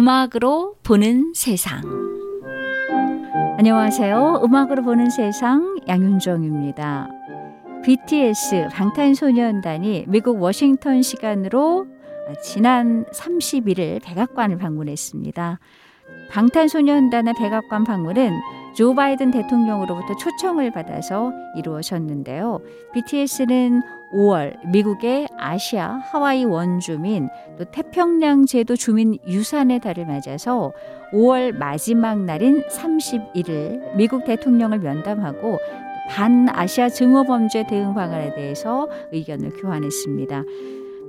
음악으로 보는 세상. 안녕하세요. 음악으로 보는 세상 양윤정입니다. BTS 방탄소년단이 미국 워싱턴 시간으로 지난 31일 백악관을 방문했습니다. 방탄소년단의 백악관 방문은 조 바이든 대통령으로부터 초청을 받아서 이루어졌는데요. BTS는 5월 미국의 아시아 하와이 원주민 또 태평양 제도 주민 유산의 달을 맞아서 5월 마지막 날인 31일 미국 대통령을 면담하고 반아시아 증오 범죄 대응 방안에 대해서 의견을 교환했습니다.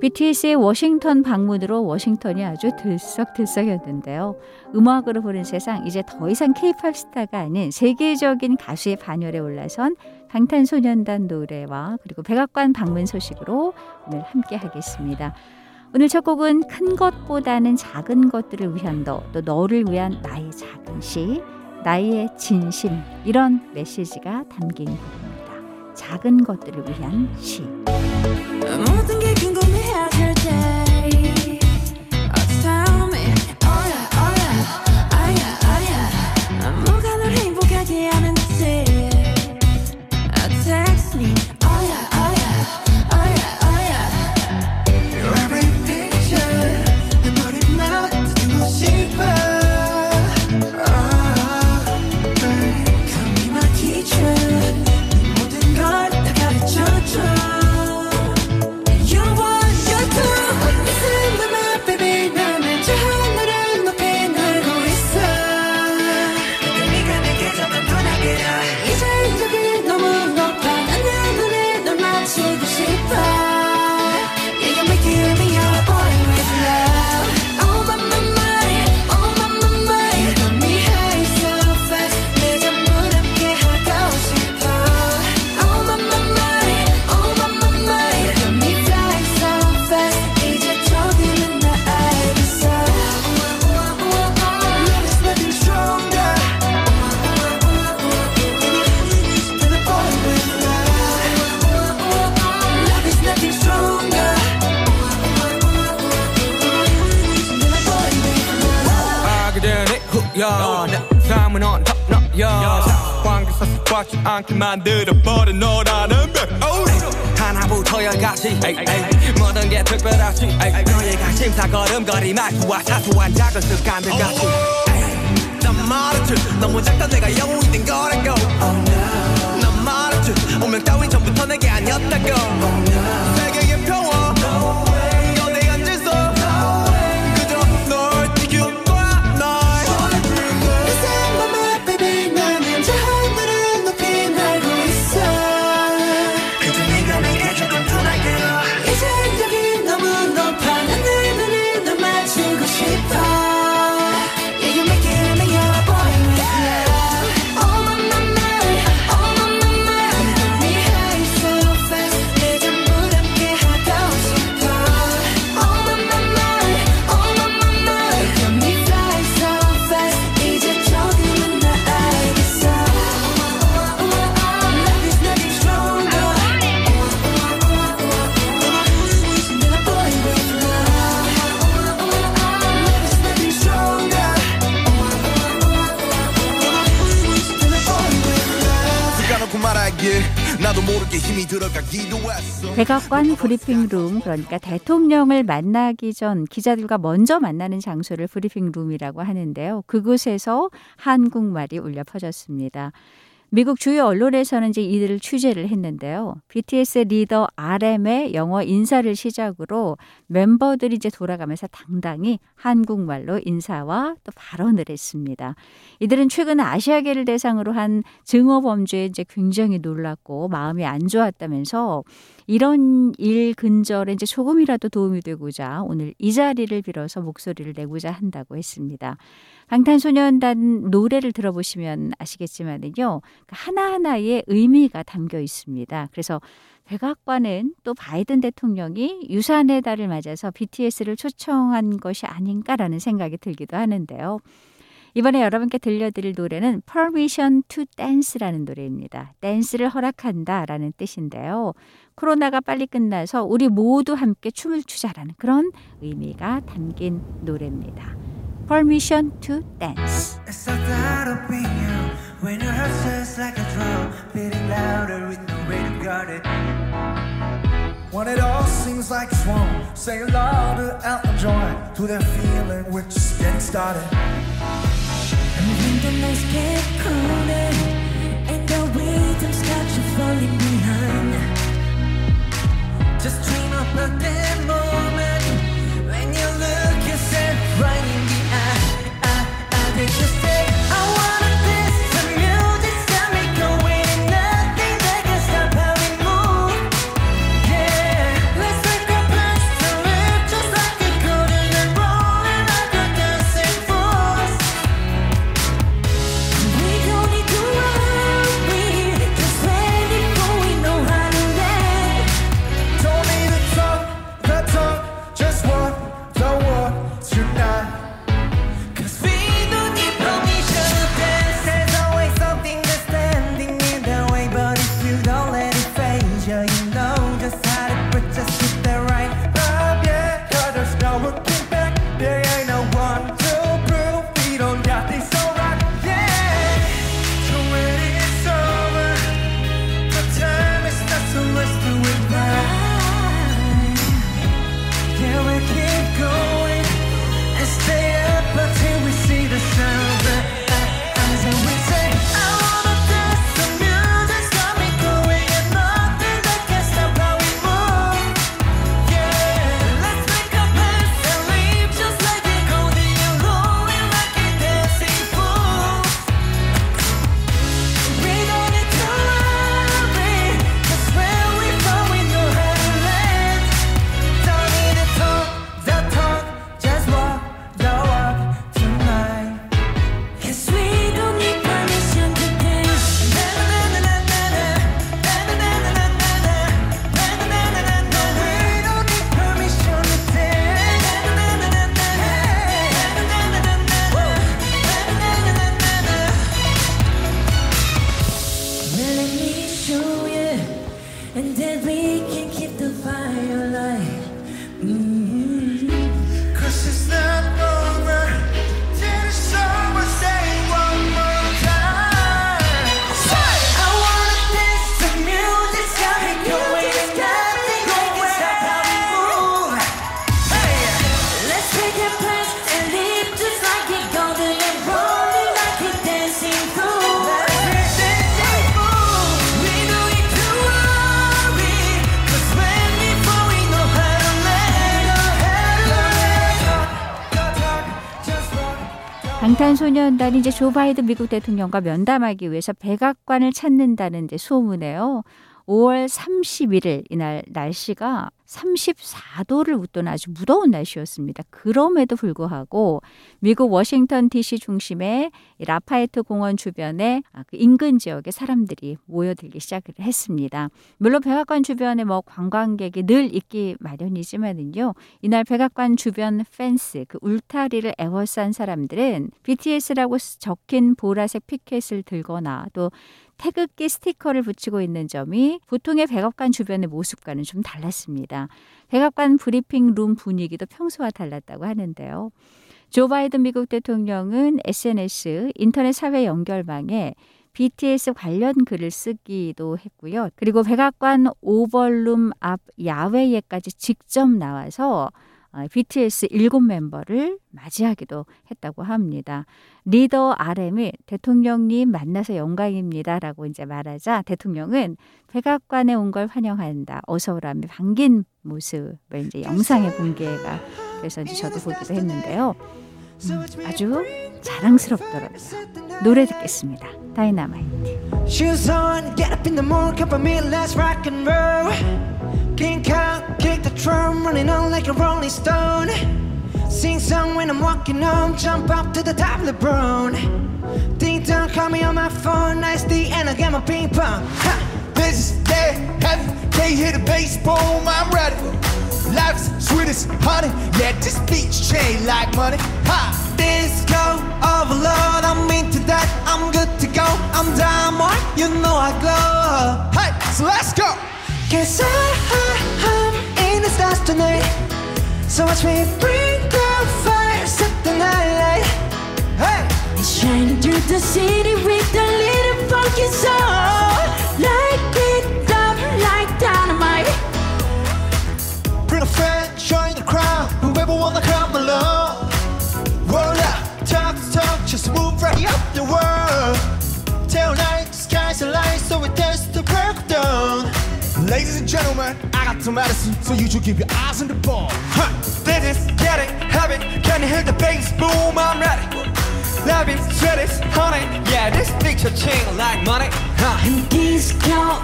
BTS의 워싱턴 방문으로 워싱턴이 아주 들썩들썩했는데요. 음악으로 보는 세상 이제 더 이상 케이팝 스타가 아닌 세계적인 가수의 반열에 올라선 방탄소년단 노래와 그리고 백악관 방문 소식으로 오늘 함께 하겠습니다. 오늘 첫 곡은 큰 것보다는 작은 것들을 위한 너, 또 너를 위한 나의 작은 시, 나의 진심 이런 메시지가 담긴 곡입니다. 작은 것들을 위한 시. 꽉지 않게 만들어버린 너라는 백 하나부터 열까지. 모든 게 특별하지. 너의 관심사 걸음걸이 말투와 사소한 작은 습관들 같이. 난 말했지. 너무 작다. 내가 영웅이 된 거라고. oh, no. 난 말했지. 운명 따윈 전부터 내게 아니었다고. oh, no. 백악관 브리핑룸 그러니까 대통령을 만나기 전 기자들과 먼저 만나는 장소를 브리핑룸이라고 하는데요. 그곳에서 한국말이 울려 퍼졌습니다. 미국 주요 언론에서는 이제 이들을 취재를 했는데요. BTS 리더 RM의 영어 인사를 시작으로 멤버들이 이제 돌아가면서 당당히 한국말로 인사와 또 발언을 했습니다. 이들은 최근 아시아계를 대상으로 한 증오 범죄에 이제 굉장히 놀랐고 마음이 안 좋았다면서 이런 일 근절에 이제 조금이라도 도움이 되고자 오늘 이 자리를 빌어서 목소리를 내고자 한다고 했습니다. 방탄소년단 노래를 들어보시면 아시겠지만은요. 그 하나하나의 의미가 담겨 있습니다. 그래서 백악관은 또 바이든 대통령이 유산의 달을 맞아서 BTS를 초청한 것이 아닌가라는 생각이 들기도 하는데요. 이번에 여러분께 들려드릴 노래는 Permission to Dance라는 노래입니다. 댄스를 허락한다라는 뜻인데요. 코로나가 빨리 끝나서 우리 모두 함께 춤을 추자라는 그런 의미가 담긴 노래입니다. Permission to Dance. When it. All seems like it's wrong, say louder out and join to that feeling we're just getting started. Just dream up a day. 방탄소년단이 이제 조 바이든 미국 대통령과 면담하기 위해서 백악관을 찾는다는 이제 소문에요. 5월 31일 이날 날씨가 34도를 웃돈 아주 무더운 날씨였습니다. 그럼에도 불구하고 미국 워싱턴 DC 중심의 이 라파에트 공원 주변에 아, 그 인근 지역에 사람들이 모여들기 시작을 했습니다. 물론 백악관 주변에 뭐 관광객이 늘 있기 마련이지만은요. 이날 백악관 주변 펜스 그 울타리를 에워싼 사람들은 BTS라고 적힌 보라색 피켓을 들거나 또 태극기 스티커를 붙이고 있는 점이 보통의 백악관 주변의 모습과는 좀 달랐습니다. 백악관 브리핑 룸 분위기도 평소와 달랐다고 하는데요. 조 바이든 미국 대통령은 SNS 인터넷 사회 연결망에 BTS 관련 글을 쓰기도 했고요. 그리고 백악관 Oval Room 앞 야외에까지 직접 나와서 어, BTS 일곱 멤버를 맞이하기도 했다고 합니다. 리더 RM이 대통령님 만나서 영광입니다라고 이제 말하자 대통령은 백악관에 온 걸 환영한다. 어서 오라며 반긴 모습을 이제 영상에 공개가 그래서 이제 저도 보기도 했는데요. 음, 아주 자랑스럽더라고요. 노래 듣겠습니다. 다이나마이트. King Kong, kick the drum, running on like a rolling stone. Sing song when I'm walking home, jump up to the top of the brown. Ding dong, call me on my phone, nice D, and I get my ping pong. Ha! This is dead heavy. They hit the bass, boom, I'm ready. Life's sweet as honey. Yeah, this beach chain like money. Ha! Disco overload, I'm into that, I'm good to go. I'm diamond, you know I glow. Hey, so let's go. Cause I, So watch me bring the fire, set the night light. Hey! It's shining through the city with a little funky soul. Light it up like dynamite. Bring a friend, join the crowd. Whoever wanna come along. Roll up, talk, talk, just move right up the world. Tail light, skies are light, so we dance to break of dawn. Ladies and gentlemen, I got some medicine, so you should keep your eyes on the ball. Huh, this is get it, have it, can you hear the bass boom? I'm ready. Love it, sweat it, honey. Yeah, this picture chain like money. Huh. And this girl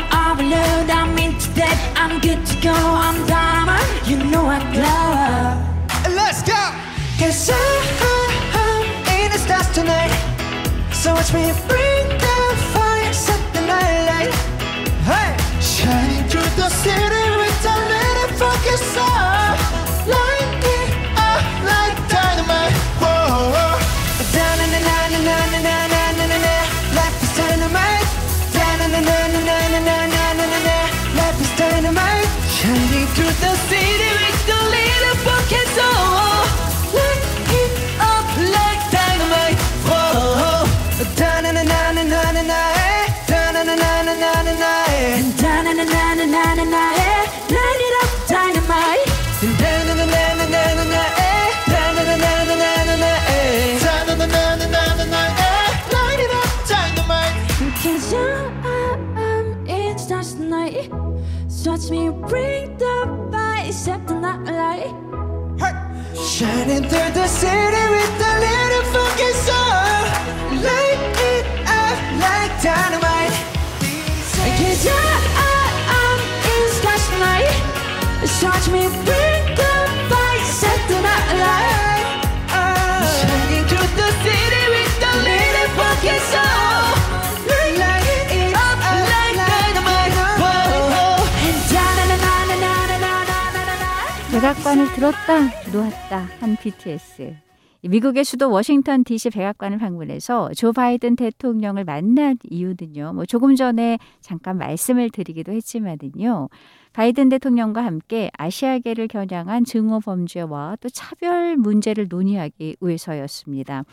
love, I'm into that. I'm good to go. I'm diamond. You know I glow. Let's go! Cause I, I'm in the stars tonight. So watch me bring the fire, set the night light. Hey! Shining through the city with a little funky soul. Shining through the city 백악관을 들었다 놓았다 한 BTS. 이 미국의 수도 워싱턴 DC 백악관을 방문해서 조 바이든 대통령을 만난 이유는요. 뭐 조금 전에 잠깐 말씀을 드리기도 했지만은요. 바이든 대통령과 함께 아시아계를 겨냥한 증오 범죄와 또 차별 문제를 논의하기 위해서였습니다.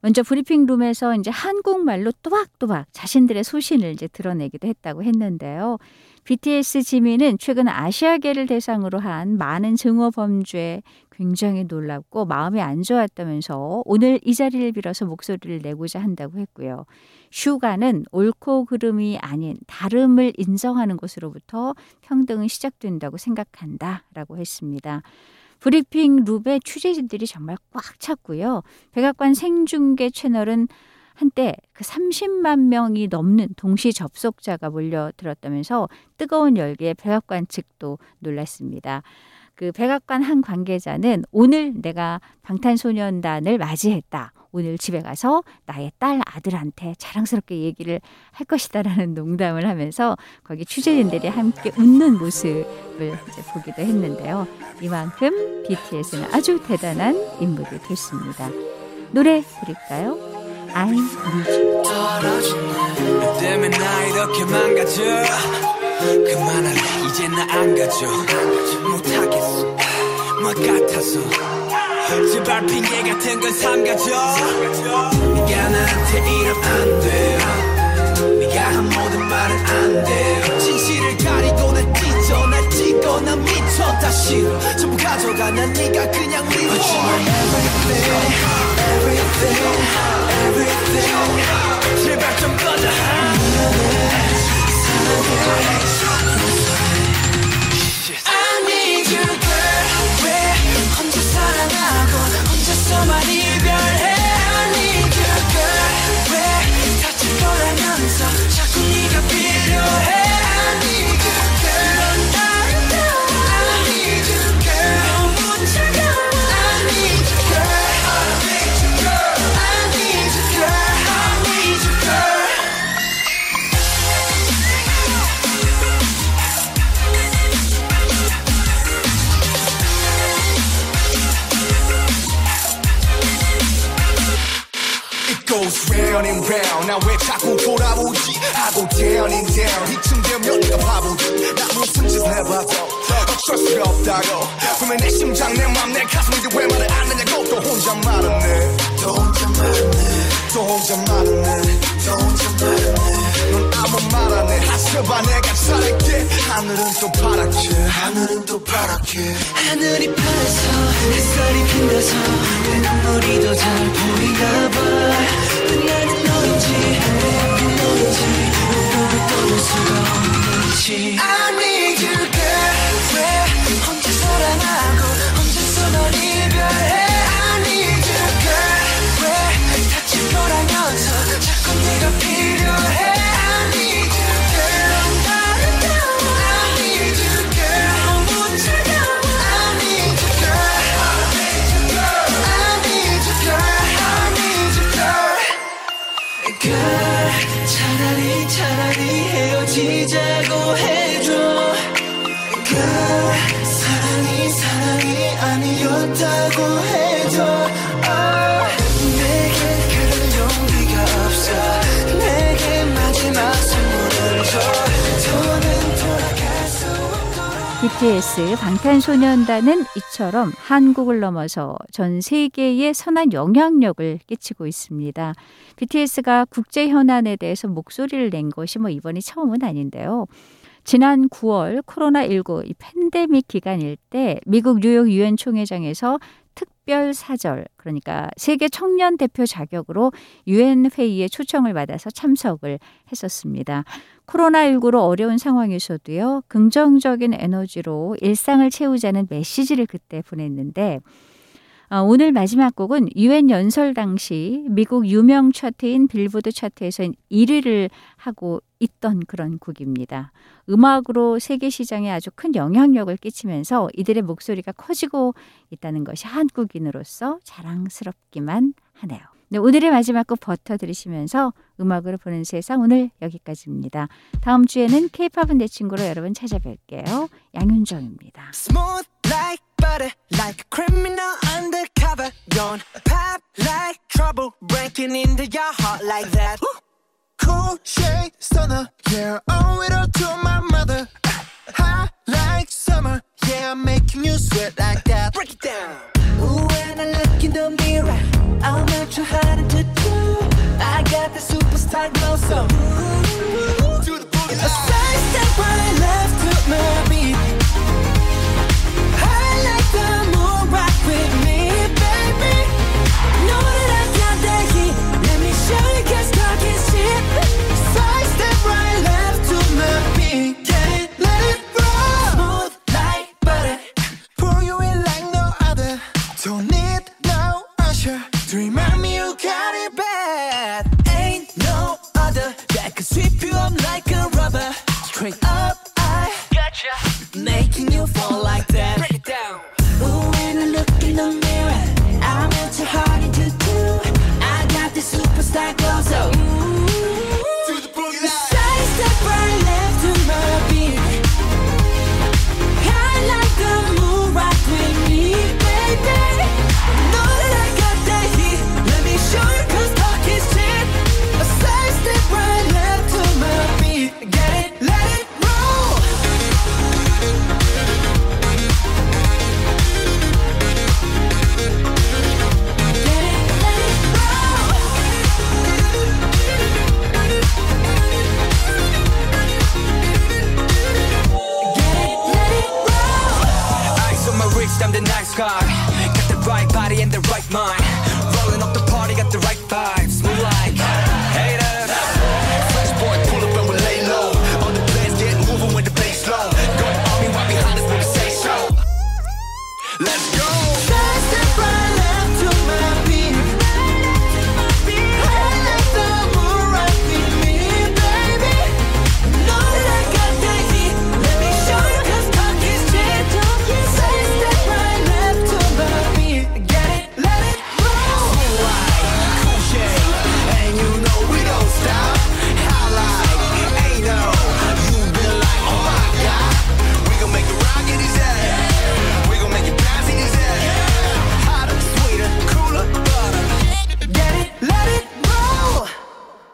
먼저 브리핑 룸에서 이제 한국말로 또박또박 자신들의 소신을 이제 드러내기도 했다고 했는데요. BTS 지민은 최근 아시아계를 대상으로 한 많은 증오 범죄에 굉장히 놀랍고 마음이 안 좋았다면서 오늘 이 자리를 빌어서 목소리를 내고자 한다고 했고요. 슈가는 옳고 그름이 아닌 다름을 인정하는 것으로부터 평등은 시작된다고 생각한다라고 했습니다. 브리핑 룹의 취재진들이 정말 꽉 찼고요. 백악관 생중계 채널은 한때 그 30만 명이 넘는 동시 접속자가 몰려들었다면서 뜨거운 열기에 백악관 측도 놀랐습니다. 그 백악관 한 관계자는 오늘 내가 방탄소년단을 맞이했다. 오늘 집에 가서 나의 딸 아들한테 자랑스럽게 얘기를 할 것이다라는 농담을 하면서 거기 취재진들이 함께 웃는 모습을 이제 보기도 했는데요. 이만큼 BTS는 아주 대단한 인물이 됐습니다. 노래 드릴까요? 망가져. 그만할래. 이제 나안 가져. 못하겠어. 뭐 같아서. 제발 핑계 같은 건 삼가져. 네가 나한테 이러면 안돼. 네가 한 모든 말은 안돼. 진실을 가리고 날 찢어. 날 찢고 난 미쳐 다 싫어 전부 가져가 난 네가 그냥 미워 everything everything everything 제발 좀 꺼져 I 난왜 자꾸 돌아오지? 하고 down and down. 이쯤 되면 네가 바보지. 나 무슨 짓을 해봐도 어쩔 수가 없다고. 분명 내 심장 내 맘 내 가슴인데 왜 말을 안 하냐고 또 혼자 말하네. 또 혼자 말하네. 또 혼자 말하네. 또 혼자 말하네. 넌 아무 말 안 해. 하셔봐 내가 잘할게. 하늘은 또 파랗게. 하늘은 또 파랗게. 하늘이 파랗서 햇살이 빛나서 내 눈물이 더 잘 보이나 봐. 나는 I need you girl BTS 방탄소년단은 이처럼 한국을 넘어서 전 세계에 선한 영향력을 끼치고 있습니다. BTS가 국제 현안에 대해서 목소리를 낸 것이 뭐 이번이 처음은 아닌데요. 지난 9월 코로나19 이 팬데믹 기간일 때 미국 뉴욕 유엔 총회장에서 특별 사절 그러니까 세계 청년 대표 자격으로 유엔 회의에 초청을 받아서 참석을 했었습니다. 코로나19로 어려운 상황에서도요, 긍정적인 에너지로 일상을 채우자는 메시지를 그때 보냈는데, 아, 오늘 마지막 곡은 유엔 연설 당시 미국 유명 차트인 빌보드 차트에서 1위를 하고 있던 그런 곡입니다. 음악으로 세계 시장에 아주 큰 영향력을 끼치면서 이들의 목소리가 커지고 있다는 것이 한국인으로서 자랑스럽기만 하네요. 네, 오늘의 마지막 곡 버터 들으시면서 음악으로 보는 세상 오늘 여기까지입니다. 다음 주에는 케이팝은 내 친구로 여러분 찾아뵐게요. 양윤정입니다. Butter, like a criminal undercover. Don't pop like trouble, breaking into your heart like that. Cool shade stunner Yeah, owe it all to my mother Hot like summer Yeah, I'm making you sweat like Let's go!